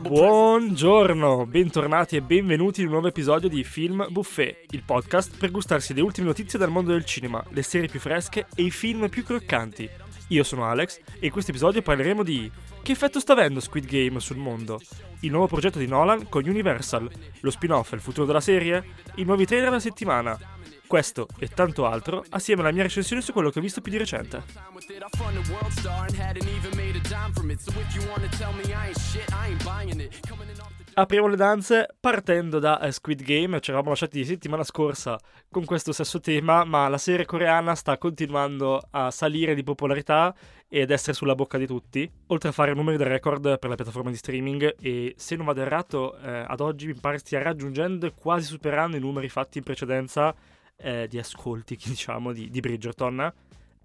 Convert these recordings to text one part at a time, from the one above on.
Buongiorno, bentornati e benvenuti in un nuovo episodio di Film Buffet, il podcast per gustarsi le ultime notizie dal mondo del cinema, le serie più fresche e i film più croccanti. Io sono Alex e in questo episodio parleremo di che effetto sta avendo Squid Game sul mondo, il nuovo progetto di Nolan con Universal, lo spin-off e il futuro della serie, i nuovi trailer della settimana, questo e tanto altro assieme alla mia recensione su quello che ho visto più di recente. Apriamo le danze partendo da eh, Squid Game, ci eravamo lasciati settimana scorsa con questo stesso tema, ma la serie coreana sta continuando a salire di popolarità ed essere sulla bocca di tutti, oltre a fare numeri da record per la piattaforma di streaming e se non vado errato eh, ad oggi mi pare stia raggiungendo e quasi superando i numeri fatti in precedenza eh, di ascolti, diciamo, di, di Bridgerton.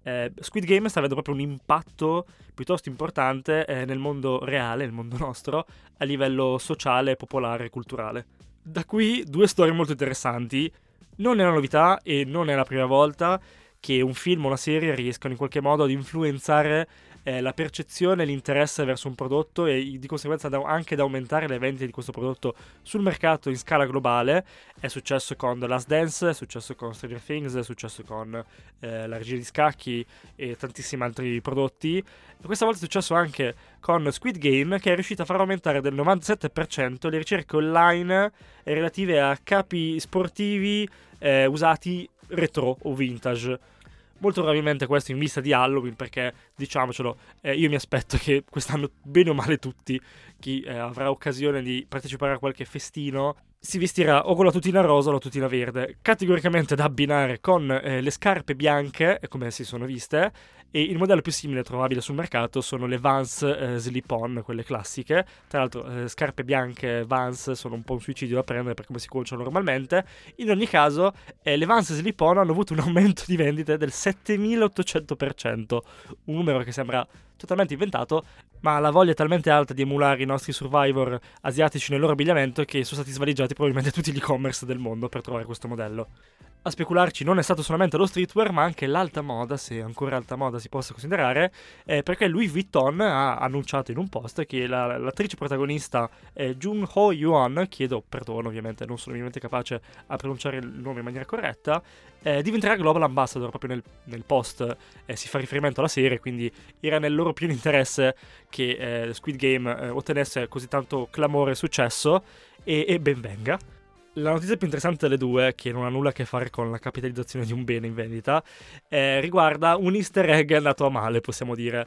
Eh, Squid Game sta avendo proprio un impatto piuttosto importante eh, nel mondo reale, nel mondo nostro, a livello sociale, popolare e culturale. Da qui due storie molto interessanti. Non è una novità e non è la prima volta che un film o una serie riescano in qualche modo ad influenzare eh, la percezione e l'interesse verso un prodotto e di conseguenza da, anche ad aumentare le vendite di questo prodotto sul mercato in scala globale. È successo con The Last Dance, è successo con Stranger Things, è successo con eh, la regia di scacchi e tantissimi altri prodotti. E questa volta è successo anche con Squid Game che è riuscito a far aumentare del 97% le ricerche online relative a capi sportivi eh, usati retro o vintage Molto probabilmente questo in vista di Halloween, perché diciamocelo, eh, io mi aspetto che quest'anno, bene o male tutti, chi eh, avrà occasione di partecipare a qualche festino, si vestirà o con la tutina rosa o la tutina verde, categoricamente da abbinare con eh, le scarpe bianche, come si sono viste, e il modello più simile trovabile sul mercato sono le Vans eh, Slip-On, quelle classiche. Tra l'altro, eh, scarpe bianche Vans sono un po' un suicidio da prendere per come si conciano normalmente. In ogni caso, eh, le Vans Slip-On hanno avuto un aumento di vendite del 7800%, un numero che sembra totalmente inventato, ma la voglia è talmente alta di emulare i nostri survivor asiatici nel loro abbigliamento che sono stati svaligiati probabilmente tutti gli e-commerce del mondo per trovare questo modello. A specularci non è stato solamente lo streetwear, ma anche l'alta moda, se ancora alta moda si possa considerare, eh, perché Louis Vuitton ha annunciato in un post che la, l'attrice protagonista eh, Jun Ho Yuan, chiedo perdono ovviamente, non sono ovviamente capace a pronunciare il nome in maniera corretta, eh, diventerà Global Ambassador proprio nel, nel post, eh, si fa riferimento alla serie, quindi era nel loro pieno interesse che eh, Squid Game eh, ottenesse così tanto clamore e successo, e, e ben venga. La notizia più interessante delle due, che non ha nulla a che fare con la capitalizzazione di un bene in vendita, eh, riguarda un easter egg andato a male, possiamo dire.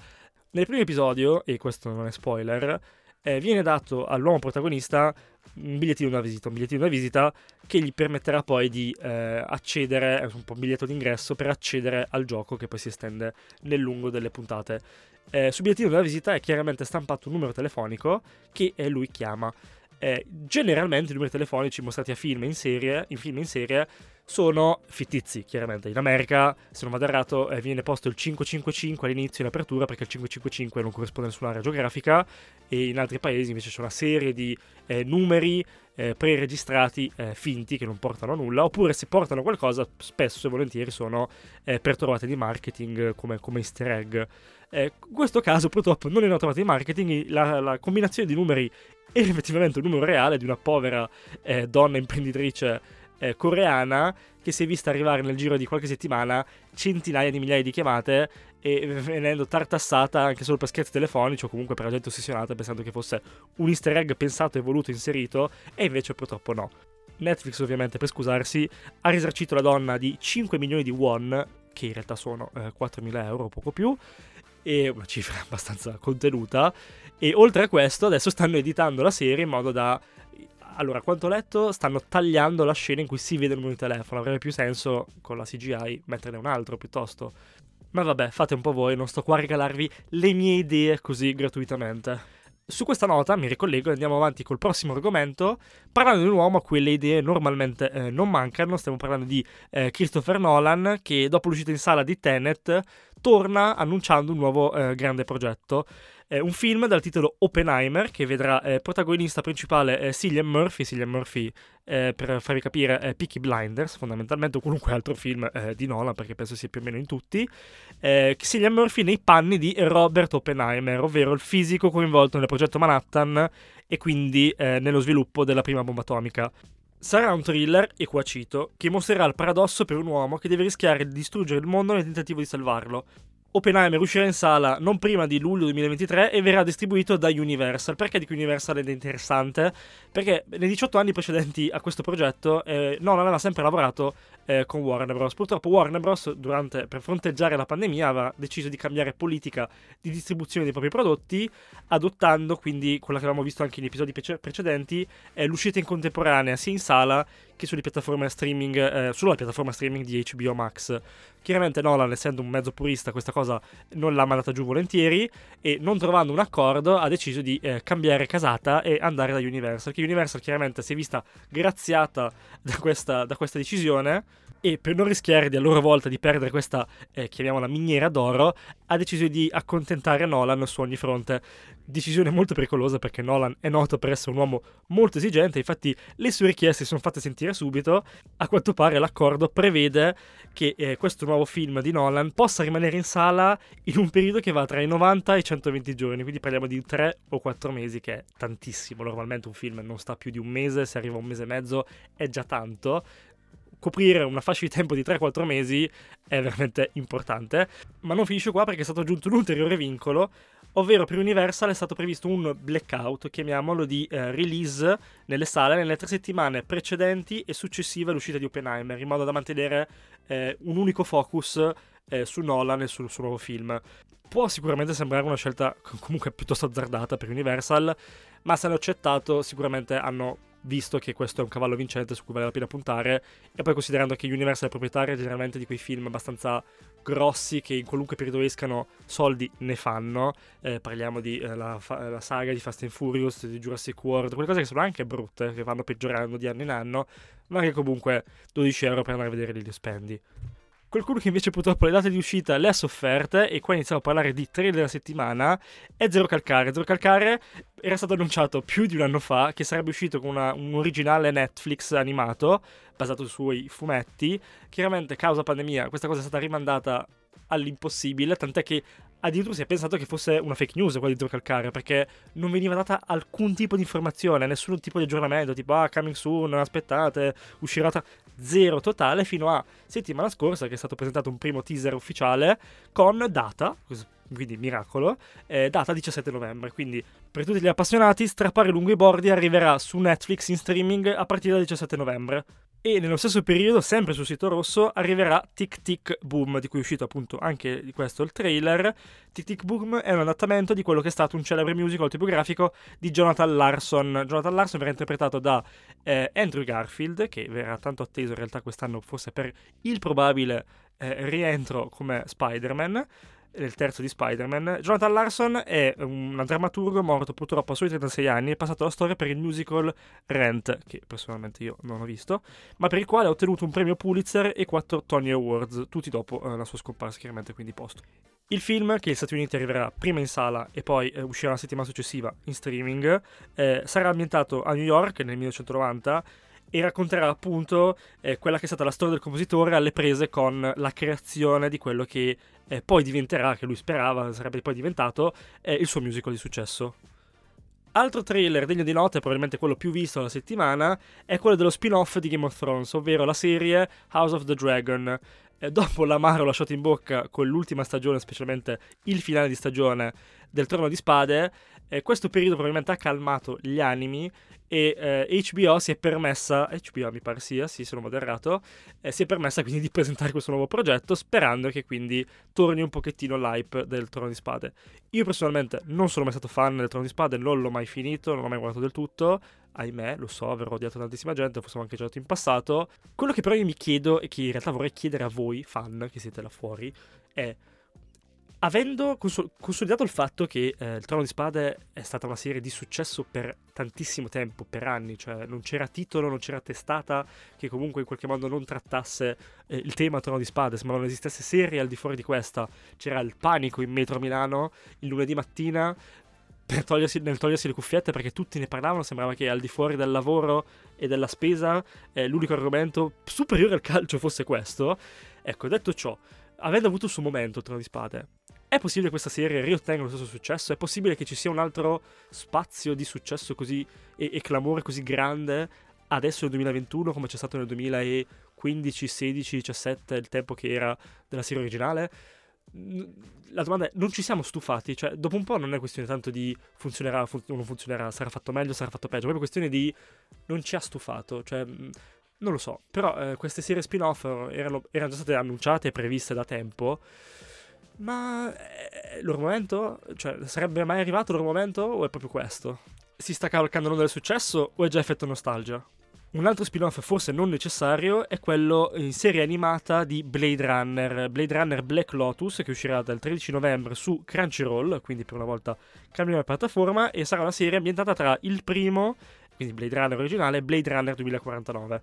Nel primo episodio, e questo non è spoiler, viene dato all'uomo protagonista un bigliettino da visita, un bigliettino da visita che gli permetterà poi di eh, accedere, è un po' un biglietto d'ingresso per accedere al gioco che poi si estende nel lungo delle puntate. Eh, sul bigliettino della visita è chiaramente stampato un numero telefonico che lui chiama eh, generalmente i numeri telefonici mostrati a film in serie, in film in serie sono fittizi, chiaramente. In America, se non vado errato, eh, viene posto il 555 all'inizio in apertura perché il 555 non corrisponde a nessuna geografica e in altri paesi invece c'è una serie di eh, numeri eh, preregistrati eh, finti che non portano a nulla, oppure se portano qualcosa, spesso e volentieri sono eh, per trovate di marketing come, come easter egg. Eh, in questo caso purtroppo non è una trovata di marketing, la, la combinazione di numeri era effettivamente un numero reale di una povera eh, donna imprenditrice eh, coreana che si è vista arrivare nel giro di qualche settimana centinaia di migliaia di chiamate e venendo tartassata anche solo per scherzi telefonici o comunque per la gente ossessionata pensando che fosse un easter egg pensato e voluto inserito e invece purtroppo no. Netflix ovviamente per scusarsi ha risarcito la donna di 5 milioni di won che in realtà sono eh, 4.000 euro o poco più e una cifra abbastanza contenuta e oltre a questo adesso stanno editando la serie in modo da allora, quanto ho letto, stanno tagliando la scena in cui si vede il di telefono. Avrebbe più senso con la CGI metterne un altro piuttosto. Ma vabbè, fate un po' voi, non sto qua a regalarvi le mie idee così gratuitamente. Su questa nota mi ricollego e andiamo avanti col prossimo argomento, parlando di un uomo a cui le idee normalmente eh, non mancano. Stiamo parlando di eh, Christopher Nolan, che dopo l'uscita in sala di Tenet torna annunciando un nuovo eh, grande progetto. Eh, un film dal titolo Oppenheimer che vedrà eh, protagonista principale eh, Cillian Murphy. Cillian Murphy, eh, per farvi capire, è Peaky Blinders, fondamentalmente, o qualunque altro film eh, di Nolan, perché penso sia più o meno in tutti. Eh, Cillian Murphy nei panni di Robert Oppenheimer, ovvero il fisico coinvolto nel progetto Manhattan e quindi eh, nello sviluppo della prima bomba atomica. Sarà un thriller, e qua cito, che mostrerà il paradosso per un uomo che deve rischiare di distruggere il mondo nel tentativo di salvarlo. Oppenheimer uscirà in sala non prima di luglio 2023 e verrà distribuito da Universal. Perché dico Universal è interessante? Perché nei 18 anni precedenti a questo progetto eh, Nolan aveva sempre lavorato eh, con Warner Bros. Purtroppo Warner Bros. Durante, per fronteggiare la pandemia aveva deciso di cambiare politica di distribuzione dei propri prodotti, adottando quindi quello che avevamo visto anche in episodi precedenti, eh, l'uscita in contemporanea sia in sala che sulle piattaforme streaming, eh, sulla piattaforma streaming di HBO Max. Chiaramente Nolan, essendo un mezzo purista, questa cosa non l'ha mandata giù volentieri e non trovando un accordo ha deciso di eh, cambiare casata e andare da Universal, che Universal chiaramente si è vista graziata da questa, da questa decisione e per non rischiare di a loro volta di perdere questa, eh, chiamiamola miniera d'oro, ha deciso di accontentare Nolan su ogni fronte. Decisione molto pericolosa perché Nolan è noto per essere un uomo molto esigente, infatti le sue richieste si sono fatte sentire subito. A quanto pare l'accordo prevede che eh, questo nuovo film di Nolan possa rimanere in sala in un periodo che va tra i 90 e i 120 giorni, quindi parliamo di 3 o 4 mesi, che è tantissimo. Normalmente un film non sta più di un mese, se arriva un mese e mezzo è già tanto coprire una fascia di tempo di 3-4 mesi è veramente importante. Ma non finisce qua perché è stato aggiunto un ulteriore vincolo, ovvero per Universal è stato previsto un blackout, chiamiamolo di eh, release nelle sale nelle tre settimane precedenti e successive all'uscita di Oppenheimer, in modo da mantenere eh, un unico focus eh, su Nolan e sul suo nuovo film. Può sicuramente sembrare una scelta comunque piuttosto azzardata per Universal, ma se hanno accettato sicuramente hanno visto che questo è un cavallo vincente su cui vale la pena puntare, e poi considerando che Universal è proprietaria generalmente di quei film abbastanza grossi che in qualunque periodo escano soldi ne fanno, eh, parliamo di eh, la, la, saga di Fast and Furious, di Jurassic World, quelle cose che sono anche brutte, che vanno peggiorando di anno in anno, ma che comunque 12 euro per andare a vedere li spendi. Qualcuno che invece purtroppo le date di uscita le ha sofferte, e qua iniziamo a parlare di trailer della settimana, è Zero Calcare. Zero Calcare era stato annunciato più di un anno fa che sarebbe uscito con una, un originale Netflix animato, basato sui fumetti. Chiaramente, causa pandemia, questa cosa è stata rimandata all'impossibile, tant'è che addirittura si è pensato che fosse una fake news quella di Zero Calcare, perché non veniva data alcun tipo di informazione, nessun tipo di aggiornamento, tipo ah, coming soon, aspettate, uscirà tra zero totale fino a settimana scorsa che è stato presentato un primo teaser ufficiale con data, quindi miracolo, eh, data 17 novembre. Quindi per tutti gli appassionati, Strappare lungo i bordi arriverà su Netflix in streaming a partire dal 17 novembre. E nello stesso periodo, sempre sul sito rosso, arriverà Tic Tic Boom, di cui è uscito appunto anche di questo il trailer. Tic Tic Boom è un adattamento di quello che è stato un celebre musical autobiografico di Jonathan Larson. Jonathan Larson verrà interpretato da eh, Andrew Garfield, che verrà tanto atteso in realtà quest'anno forse per il probabile eh, rientro come Spider-Man il terzo di Spider-Man. Jonathan Larson è un drammaturgo morto purtroppo a soli 36 anni, è passato alla storia per il musical Rent, che personalmente io non ho visto, ma per il quale ha ottenuto un premio Pulitzer e quattro Tony Awards, tutti dopo eh, la sua scomparsa, chiaramente quindi posto. Il film, che negli Stati Uniti arriverà prima in sala e poi eh, uscirà la settimana successiva in streaming, eh, sarà ambientato a New York nel 1990 e racconterà appunto eh, quella che è stata la storia del compositore alle prese con la creazione di quello che eh, poi diventerà, che lui sperava sarebbe poi diventato, eh, il suo musical di successo. Altro trailer degno di nota, probabilmente quello più visto della settimana, è quello dello spin-off di Game of Thrones, ovvero la serie House of the Dragon. Dopo l'amaro lasciato in bocca con l'ultima stagione, specialmente il finale di stagione del Trono di Spade, eh, questo periodo probabilmente ha calmato gli animi e eh, HBO si è permessa, HBO mi pare sia, sì sono moderato, eh, si è permessa quindi di presentare questo nuovo progetto sperando che quindi torni un pochettino l'hype del Trono di Spade. Io personalmente non sono mai stato fan del Trono di Spade, non l'ho mai finito, non l'ho mai guardato del tutto, ahimè, lo so, avrò odiato tantissima gente, forse ho anche giocato in passato. Quello che però io mi chiedo e che in realtà vorrei chiedere a voi, fan che siete là fuori, è avendo consol- consolidato il fatto che eh, il Trono di Spade è stata una serie di successo per tantissimo tempo, per anni, cioè non c'era titolo, non c'era testata che comunque in qualche modo non trattasse eh, il tema Trono di Spade, ma non esistesse serie al di fuori di questa. C'era il panico in metro a Milano il lunedì mattina togliersi, nel togliersi le cuffiette perché tutti ne parlavano, sembrava che al di fuori del lavoro e della spesa eh, l'unico argomento superiore al calcio fosse questo. Ecco, detto ciò, avendo avuto il suo momento Trono di Spade, è possibile che questa serie riottenga lo stesso successo? È possibile che ci sia un altro spazio di successo così e, e clamore così grande adesso nel 2021 come c'è stato nel 2015, 16, 17, il tempo che era della serie originale? La domanda è, non ci siamo stufati? Cioè, dopo un po' non è questione tanto di funzionerà o non funzionerà, sarà fatto meglio, sarà fatto peggio, è proprio questione di non ci ha stufato, cioè... Non lo so, però eh, queste serie spin-off erano, erano già state annunciate e previste da tempo. Ma è eh, il loro momento? Cioè, sarebbe mai arrivato il loro momento o è proprio questo? Si sta cavalcando del successo o è già effetto nostalgia? Un altro spin-off forse non necessario è quello in serie animata di Blade Runner, Blade Runner Black Lotus, che uscirà dal 13 novembre su Crunchyroll, quindi per una volta cambiamo piattaforma, e sarà una serie ambientata tra il primo, quindi Blade Runner originale, e Blade Runner 2049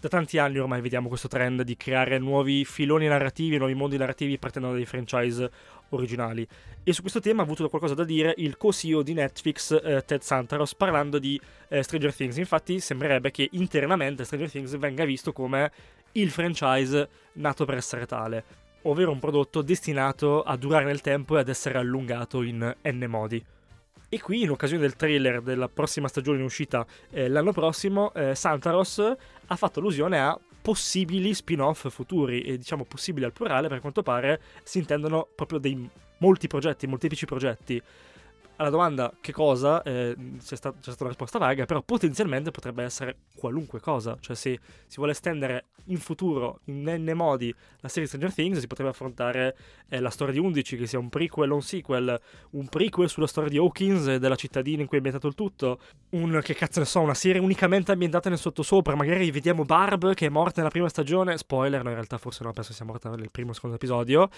da tanti anni ormai vediamo questo trend di creare nuovi filoni narrativi, nuovi mondi narrativi partendo dai franchise originali. E su questo tema ha avuto qualcosa da dire il co-CEO di Netflix, eh, Ted Santaros, parlando di eh, Stranger Things. Infatti sembrerebbe che internamente Stranger Things venga visto come il franchise nato per essere tale, ovvero un prodotto destinato a durare nel tempo e ad essere allungato in n modi. E qui, in occasione del trailer della prossima stagione in uscita eh, l'anno prossimo, eh, Santaros ha fatto allusione a possibili spin-off futuri, e diciamo possibili al plurale, per quanto pare si intendono proprio dei molti progetti, molteplici progetti alla domanda che cosa, eh, c'è, sta- c'è, stata una risposta vaga, però potenzialmente potrebbe essere qualunque cosa. Cioè, se si vuole estendere in futuro, in n modi, la serie Stranger Things, si potrebbe affrontare eh, la storia di 11, che sia un prequel o un sequel, un prequel sulla storia di Hawkins e della cittadina in cui è ambientato il tutto, un, che cazzo ne so, una serie unicamente ambientata nel sottosopra, magari vediamo Barb che è morta nella prima stagione, spoiler, no in realtà forse no, penso sia morta nel primo o secondo episodio,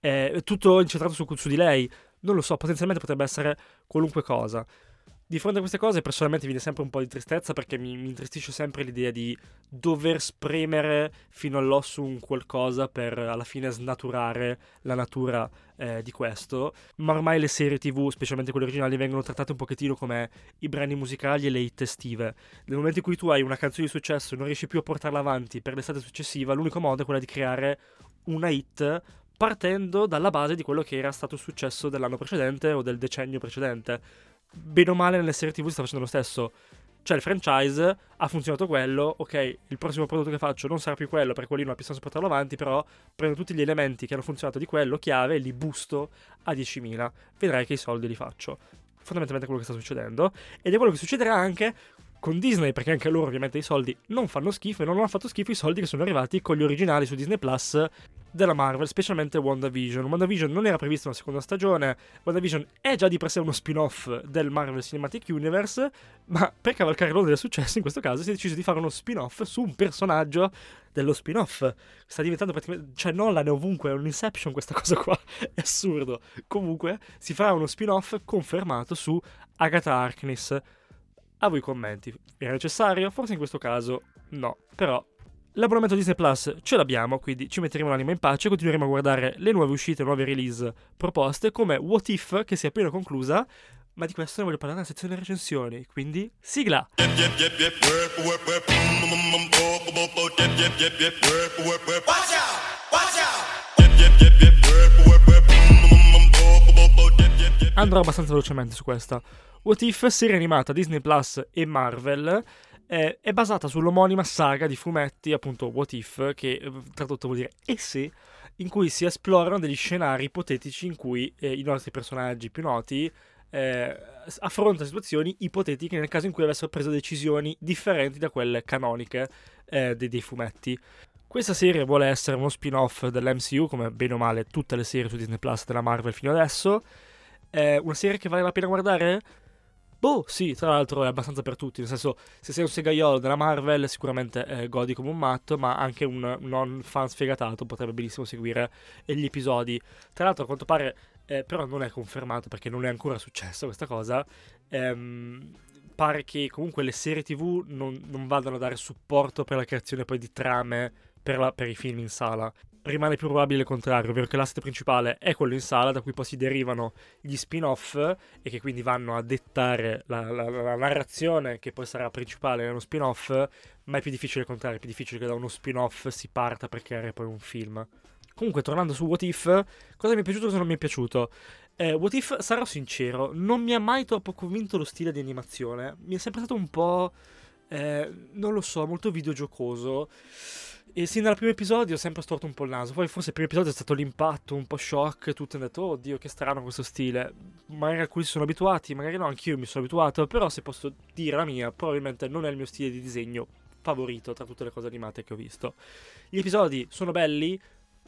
eh, tutto incentrato su, su di lei non lo so, potenzialmente potrebbe essere qualunque cosa. Di fronte a queste cose personalmente viene sempre un po' di tristezza perché mi, mi intristisce sempre l'idea di dover spremere fino all'osso un qualcosa per alla fine snaturare la natura eh, di questo. Ma ormai le serie tv, specialmente quelle originali, vengono trattate un pochettino come i brani musicali e le hit estive. Nel momento in cui tu hai una canzone di successo e non riesci più a portarla avanti per l'estate successiva, l'unico modo è quello di creare una hit partendo dalla base di quello che era stato successo dell'anno precedente o del decennio precedente. Bene o male nelle serie TV sta facendo lo stesso. Cioè il franchise ha funzionato quello, ok, il prossimo prodotto che faccio non sarà più quello perché quello non ha più senso portarlo avanti, però prendo tutti gli elementi che hanno funzionato di quello chiave e li busto a 10.000. Vedrai che i soldi li faccio. Fondamentalmente è quello che sta succedendo. Ed è quello che succederà anche con Disney, perché anche loro ovviamente i soldi non fanno schifo e non hanno fatto schifo i soldi che sono arrivati con gli originali su Disney Plus della Marvel, specialmente WandaVision. WandaVision non era prevista una seconda stagione, WandaVision è già di per sé uno spin-off del Marvel Cinematic Universe, ma per cavalcare l'onda del successo in questo caso si è deciso di fare uno spin-off su un personaggio dello spin-off. Sta diventando praticamente... cioè Nolan è ovunque, è un Inception questa cosa qua, è assurdo. Comunque si farà uno spin-off confermato su Agatha Harkness a voi commenti. Era necessario? Forse in questo caso no. Però l'abbonamento Disney Plus ce l'abbiamo, quindi ci metteremo l'anima in pace continueremo a guardare le nuove uscite, le nuove release proposte, come What If, che si è appena conclusa. Ma di questo ne voglio parlare nella sezione recensioni, quindi sigla! Andrò abbastanza velocemente su questa. What If, serie animata Disney Plus e Marvel, eh, è basata sull'omonima saga di fumetti, appunto What If, che eh, tradotto vuol dire e se, in cui si esplorano degli scenari ipotetici in cui eh, i nostri personaggi più noti eh, affrontano situazioni ipotetiche nel caso in cui avessero preso decisioni differenti da quelle canoniche eh, dei, dei fumetti. Questa serie vuole essere uno spin-off dell'MCU, come bene o male tutte le serie su Disney Plus della Marvel fino adesso. È una serie che vale la pena guardare? Boh, sì, tra l'altro è abbastanza per tutti, nel senso, se sei un segaiolo della Marvel sicuramente eh, godi come un matto, ma anche un non fan sfegatato potrebbe benissimo seguire gli episodi. Tra l'altro a quanto pare, eh, però non è confermato perché non è ancora successo questa cosa, ehm, pare che comunque le serie tv non, non vadano a dare supporto per la creazione poi di trame per, la, per i film in sala rimane più probabile il contrario, ovvero che l'asset principale è quello in sala, da cui poi si derivano gli spin-off e che quindi vanno a dettare la, la, la narrazione che poi sarà principale nello spin-off, ma è più difficile il contrario, è più difficile che da uno spin-off si parta per creare poi un film. Comunque, tornando su What If, cosa mi è piaciuto e cosa non mi è piaciuto? Eh, What If, sarò sincero, non mi ha mai troppo convinto lo stile di animazione. Mi è sempre stato un po'... Eh, non lo so, molto videogiocoso. E sin dal primo episodio ho sempre storto un po' il naso. Poi forse il primo episodio è stato l'impatto, un po' shock. Tutti hanno detto, oddio, che strano questo stile. Magari alcuni si sono abituati, magari no, anch'io mi sono abituato. Però se posso dire la mia, probabilmente non è il mio stile di disegno favorito tra tutte le cose animate che ho visto. Gli episodi sono belli,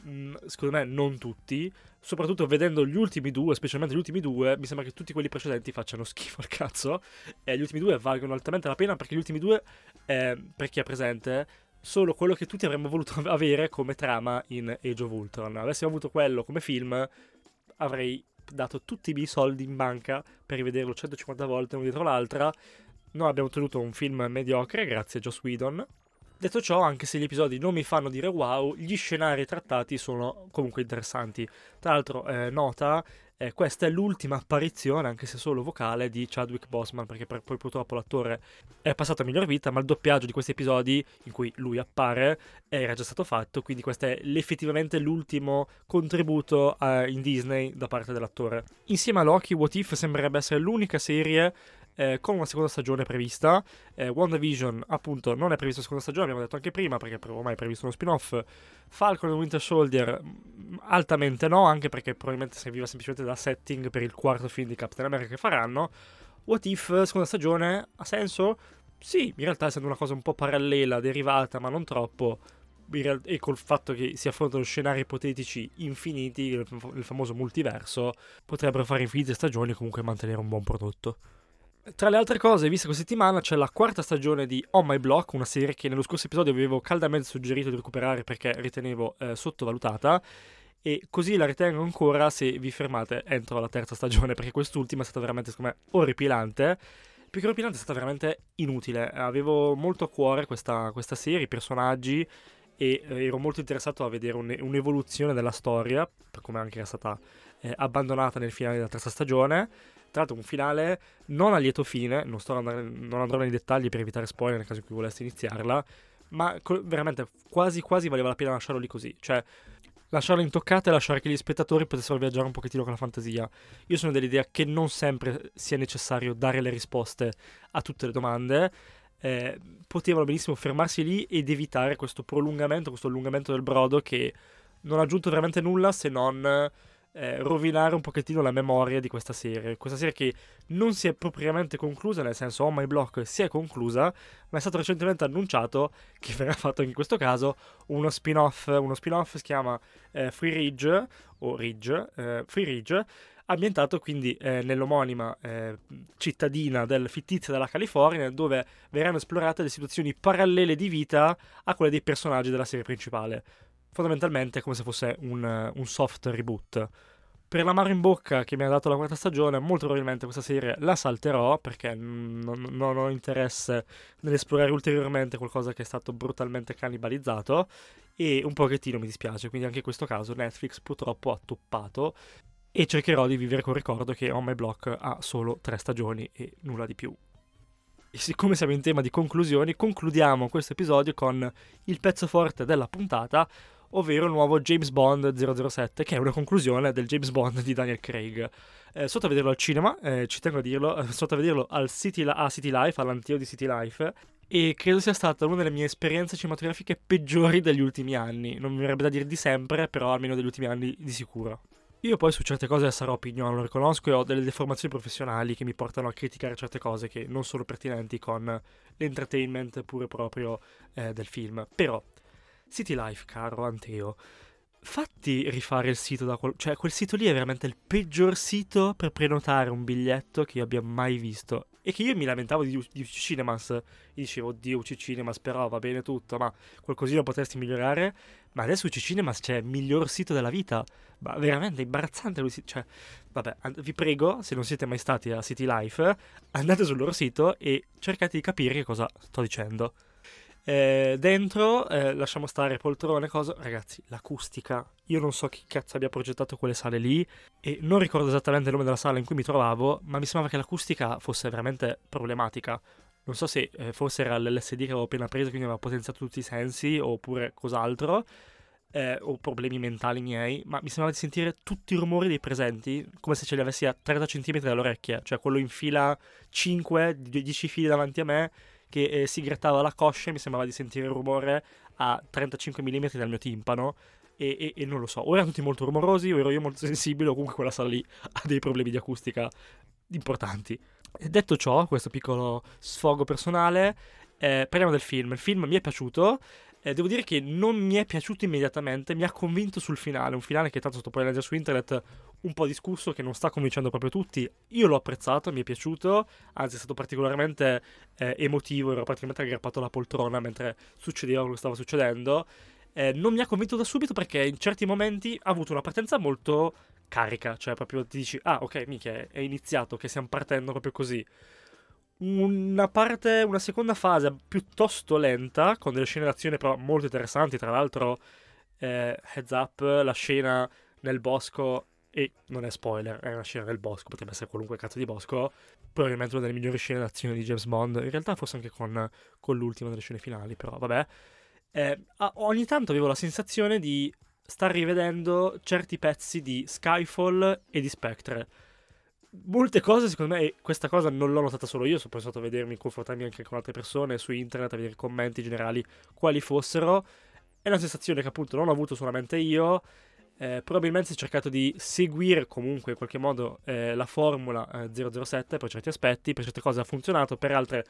mm, secondo me non tutti. Soprattutto vedendo gli ultimi due, specialmente gli ultimi due, mi sembra che tutti quelli precedenti facciano schifo al cazzo. E gli ultimi due valgono altamente la pena perché gli ultimi due, eh, per chi è presente, solo quello che tutti avremmo voluto avere come trama in Age of Ultron. Avessimo avuto quello come film, avrei dato tutti i miei soldi in banca per rivederlo 150 volte uno dietro l'altra. Noi abbiamo ottenuto un film mediocre grazie a Joss Whedon. Detto ciò, anche se gli episodi non mi fanno dire wow, gli scenari trattati sono comunque interessanti. Tra l'altro, eh, nota, eh, questa è l'ultima apparizione, anche se solo vocale, di Chadwick Boseman, perché per, poi purtroppo l'attore è passato a miglior vita, ma il doppiaggio di questi episodi in cui lui appare era già stato fatto, quindi questo è effettivamente l'ultimo contributo eh, in Disney da parte dell'attore. Insieme a Loki, What If sembrerebbe essere l'unica serie eh, con una seconda stagione prevista. Eh, WandaVision, appunto, non è prevista seconda stagione, abbiamo detto anche prima, perché ormai è previsto uno spin-off. Falcon e Winter Soldier, mm, altamente no, anche perché probabilmente serviva semplicemente da setting per il quarto film di Captain America che faranno. What If, seconda stagione, ha senso? Sì, in realtà essendo una cosa un po' parallela, derivata, ma non troppo, e col fatto che si affrontano scenari ipotetici infiniti, il famoso multiverso, potrebbero fare infinite stagioni e comunque mantenere un buon prodotto. Tra le altre cose viste questa settimana c'è la quarta stagione di On My Block, una serie che nello scorso episodio avevo caldamente suggerito di recuperare perché ritenevo eh, sottovalutata. E così la ritengo ancora se vi fermate entro la terza stagione perché quest'ultima è stata veramente secondo me orripilante. Più che orripilante è stata veramente inutile, avevo molto a cuore questa, questa serie, i personaggi e eh, ero molto interessato a vedere un, un'evoluzione della storia, per come anche era stata eh, abbandonata nel finale della terza stagione tra l'altro un finale non a lieto fine, non, andare, non andrò nei dettagli per evitare spoiler nel caso in cui voleste iniziarla, ma co- veramente quasi quasi valeva la pena lasciarlo lì così, cioè lasciarlo intoccato e lasciare che gli spettatori potessero viaggiare un pochettino con la fantasia. Io sono dell'idea che non sempre sia necessario dare le risposte a tutte le domande, eh, potevano benissimo fermarsi lì ed evitare questo prolungamento, questo allungamento del brodo che non ha aggiunto veramente nulla se non eh, rovinare un pochettino la memoria di questa serie. Questa serie che non si è propriamente conclusa, nel senso Oh My Block si è conclusa, ma è stato recentemente annunciato che verrà fatto in questo caso uno spin-off, uno spin-off si chiama eh, Free Ridge, o Ridge, eh, Free Ridge, ambientato quindi eh, nell'omonima eh, cittadina del fittizia della California, dove verranno esplorate le situazioni parallele di vita a quelle dei personaggi della serie principale fondamentalmente è come se fosse un, un soft reboot. Per l'amaro in bocca che mi ha dato la quarta stagione, molto probabilmente questa serie la salterò perché non, non ho interesse nell'esplorare ulteriormente qualcosa che è stato brutalmente cannibalizzato e un pochettino mi dispiace, quindi anche in questo caso Netflix purtroppo ha toppato e cercherò di vivere col ricordo che On My Block ha solo tre stagioni e nulla di più. E siccome siamo in tema di conclusioni, concludiamo questo episodio con il pezzo forte della puntata, ovvero il nuovo James Bond 007, che è una conclusione del James Bond di Daniel Craig. Eh, sotto a vederlo al cinema, eh, ci tengo a dirlo, eh, sotto a vederlo al City, a City Life, all'antio di City Life, e credo sia stata una delle mie esperienze cinematografiche peggiori degli ultimi anni. Non mi verrebbe da dire di sempre, però almeno degli ultimi anni di sicuro. Io poi su certe cose sarò opinione, lo riconosco e ho delle deformazioni professionali che mi portano a criticare certe cose che non sono pertinenti con l'entertainment pure proprio eh, del film. Però City Life, caro Anteo, fatti rifare il sito da quel... Cioè, quel sito lì è veramente il peggior sito per prenotare un biglietto che io abbia mai visto. E che io mi lamentavo di, di UC Cinemas. Io dicevo, oddio, UC Cinemas, però va bene tutto, ma qualcosina potresti migliorare. Ma adesso UC Cinemas c'è il miglior sito della vita. Ma veramente imbarazzante. Cioè, vabbè, vi prego, se non siete mai stati a City Life, andate sul loro sito e cercate di capire che cosa sto dicendo. Eh, dentro eh, lasciamo stare poltrone, cosa. Ragazzi, l'acustica. Io non so chi cazzo abbia progettato quelle sale lì e non ricordo esattamente il nome della sala in cui mi trovavo, ma mi sembrava che l'acustica fosse veramente problematica. Non so se eh, forse era l'LSD che avevo appena preso, quindi aveva potenziato tutti i sensi, oppure cos'altro, eh, o problemi mentali miei, ma mi sembrava di sentire tutti i rumori dei presenti, come se ce li avessi a 30 cm dalle orecchie, cioè quello in fila 5, 10 fili davanti a me, che eh, si grattava la coscia e mi sembrava di sentire il rumore a 35 mm dal mio timpano. E, e, e, non lo so, o erano tutti molto rumorosi, o ero io molto sensibile, o comunque quella sala lì ha dei problemi di acustica importanti. E detto ciò, questo piccolo sfogo personale, eh, parliamo del film. Il film mi è piaciuto, eh, devo dire che non mi è piaciuto immediatamente, mi ha convinto sul finale, un finale che tanto sto poi leggere su internet un po' discusso, che non sta convincendo proprio tutti. Io l'ho apprezzato, mi è piaciuto, anzi è stato particolarmente eh, emotivo, ero praticamente aggrappato alla poltrona mentre succedeva quello che stava succedendo. Eh, non mi ha convinto da subito perché in certi momenti ha avuto una partenza molto carica, cioè proprio ti dici, ah ok, mica è iniziato, che stiamo partendo proprio così una parte, una seconda fase piuttosto lenta, con delle scene d'azione però molto interessanti. Tra l'altro, eh, heads up, la scena nel bosco, e non è spoiler, è una scena nel bosco, potrebbe essere qualunque cazzo di bosco, probabilmente una delle migliori scene d'azione di James Bond. In realtà forse anche con, con l'ultima delle scene finali, però vabbè. Eh, ogni tanto avevo la sensazione di star rivedendo certi pezzi di Skyfall e di Spectre molte cose, secondo me, questa cosa non l'ho notata solo io, sono pensato a vedermi, confrontarmi anche con altre persone su internet, a vedere commenti generali, quali fossero. È una sensazione che appunto non ho avuto solamente io. Eh, probabilmente si è cercato di seguire comunque in qualche modo eh, la formula eh, 007 per certi aspetti, per certe cose ha funzionato, per altre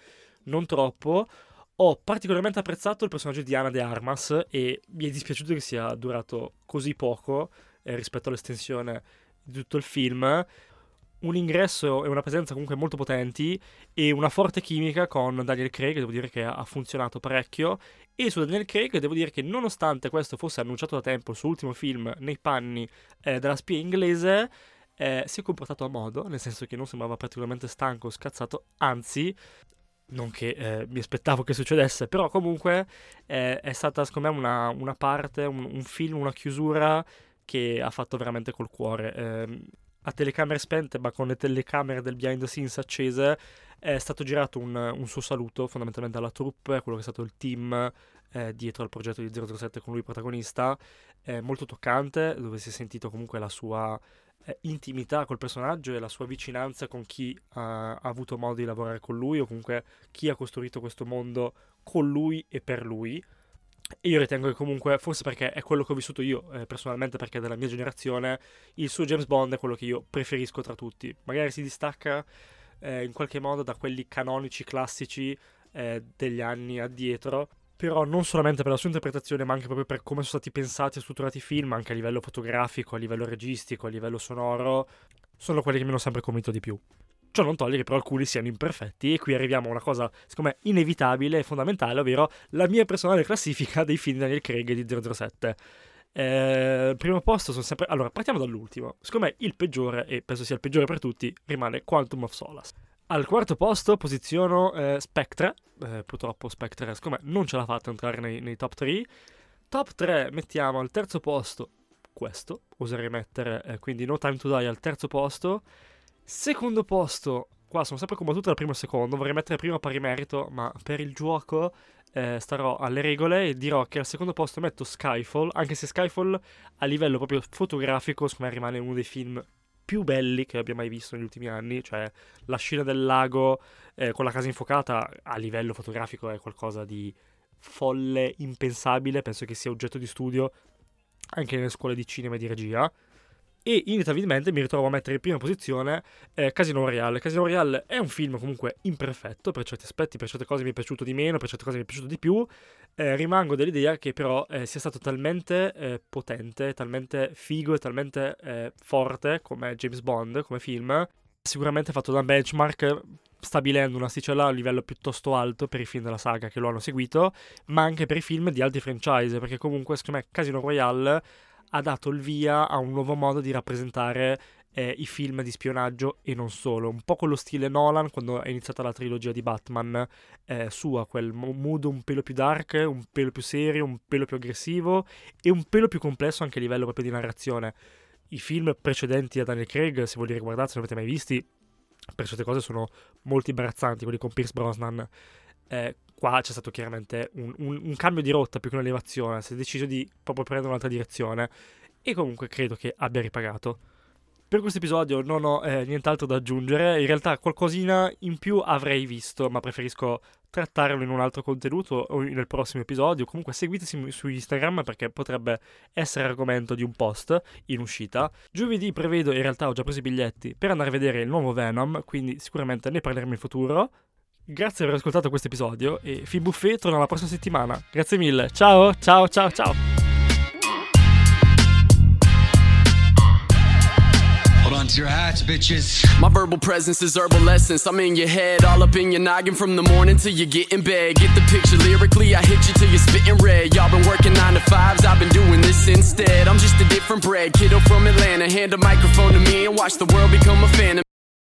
non troppo. Ho particolarmente apprezzato il personaggio di Ana de Armas e mi è dispiaciuto che sia durato così poco eh, rispetto all'estensione di tutto il film un ingresso e una presenza comunque molto potenti e una forte chimica con Daniel Craig, devo dire che ha funzionato parecchio. E su Daniel Craig devo dire che nonostante questo fosse annunciato da tempo, il suo ultimo film nei panni eh, della spia inglese, eh, si è comportato a modo, nel senso che non sembrava particolarmente stanco o scazzato, anzi, non che eh, mi aspettavo che succedesse, però comunque eh, è stata secondo me una, una parte, un, un, film, una chiusura che ha fatto veramente col cuore. Eh, a telecamere spente ma con le telecamere del behind the scenes accese è stato girato un, un suo saluto fondamentalmente alla troupe, quello che è stato il team eh, dietro al progetto di 007 con lui protagonista, è molto toccante dove si è sentito comunque la sua eh, intimità col personaggio e la sua vicinanza con chi ha, ha avuto modo di lavorare con lui o comunque chi ha costruito questo mondo con lui e per lui io ritengo che comunque, forse perché è quello che ho vissuto io eh, personalmente, perché della mia generazione, il suo James Bond è quello che io preferisco tra tutti. Magari si distacca eh, in qualche modo da quelli canonici, classici eh, degli anni addietro, però non solamente per la sua interpretazione, ma anche proprio per come sono stati pensati e strutturati i film, anche a livello fotografico, a livello registico, a livello sonoro, sono quelli che mi hanno sempre convinto di più. Ciò non toglie che però alcuni siano imperfetti e qui arriviamo a una cosa, secondo me, inevitabile e fondamentale, ovvero la mia personale classifica dei film di Daniel Craig di 007. Eh, primo posto sono sempre... Allora, partiamo dall'ultimo. Secondo me il peggiore, e penso sia il peggiore per tutti, rimane Quantum of Solace. Al quarto posto posiziono eh, Spectre. Eh, purtroppo Spectre, secondo me, non ce l'ha fatta entrare nei, nei top 3. Top 3 mettiamo al terzo posto questo, oserei mettere, eh, quindi No Time to Die al terzo posto. Secondo posto, qua sono sempre combattuto dal primo e secondo, vorrei mettere primo pari merito, ma per il gioco eh, starò alle regole e dirò che al secondo posto metto Skyfall, anche se Skyfall a livello proprio fotografico, secondo me rimane uno dei film più belli che abbia mai visto negli ultimi anni, cioè la scena del lago eh, con la casa infuocata a livello fotografico è qualcosa di folle, impensabile, penso che sia oggetto di studio anche nelle scuole di cinema e di regia e inevitabilmente mi ritrovo a mettere in prima posizione eh, Casino Royale. Casino Royale è un film comunque imperfetto per certi aspetti, per certe cose mi è piaciuto di meno, per certe cose mi è piaciuto di più, Eh, rimango dell'idea che però eh, sia stato talmente eh, potente, talmente figo e talmente eh, forte come James Bond, come film, sicuramente fatto da benchmark stabilendo un'asticella a livello piuttosto alto per i film della saga che lo hanno seguito, ma anche per i film di altri franchise, perché comunque secondo me Casino Royale ha dato il via a un nuovo modo di rappresentare eh, i film di spionaggio e non solo, un po' con lo stile Nolan quando è iniziata la trilogia di Batman eh, sua, quel mood un pelo più dark, un pelo più serio, un pelo più aggressivo e un pelo più complesso anche a livello proprio di narrazione. I film precedenti a Daniel Craig, se volete riguardare, se non avete mai visti, per certe cose sono molto imbarazzanti, quelli con Pierce Brosnan. Eh, qua c'è stato chiaramente un, un, un, cambio di rotta più che un'elevazione, si è deciso di proprio prendere un'altra direzione e comunque credo che abbia ripagato. Per questo episodio non ho eh, nient'altro da aggiungere, in realtà qualcosina in più avrei visto, ma preferisco trattarlo in un altro contenuto o nel prossimo episodio. Comunque seguitemi su Instagram perché potrebbe essere argomento di un post in uscita. Giovedì prevedo, in realtà ho già preso i biglietti per andare a vedere il nuovo Venom, quindi sicuramente ne parleremo in futuro. Grazie per aver ascoltato questo episodio e Fibuffet torna la prossima settimana. Grazie mille, ciao ciao ciao ciao! Hold on to your hats, bitches. My verbal presence is herbal essence. I'm in your head, all up in your noggin from the morning till you get in bed. Get the picture lyrically, I hit you till you're spitting red. Y'all been working nine to fives, I've been doing this instead. I'm just a different bread, kiddo from Atlanta. Hand a microphone to me and watch the world become a fan.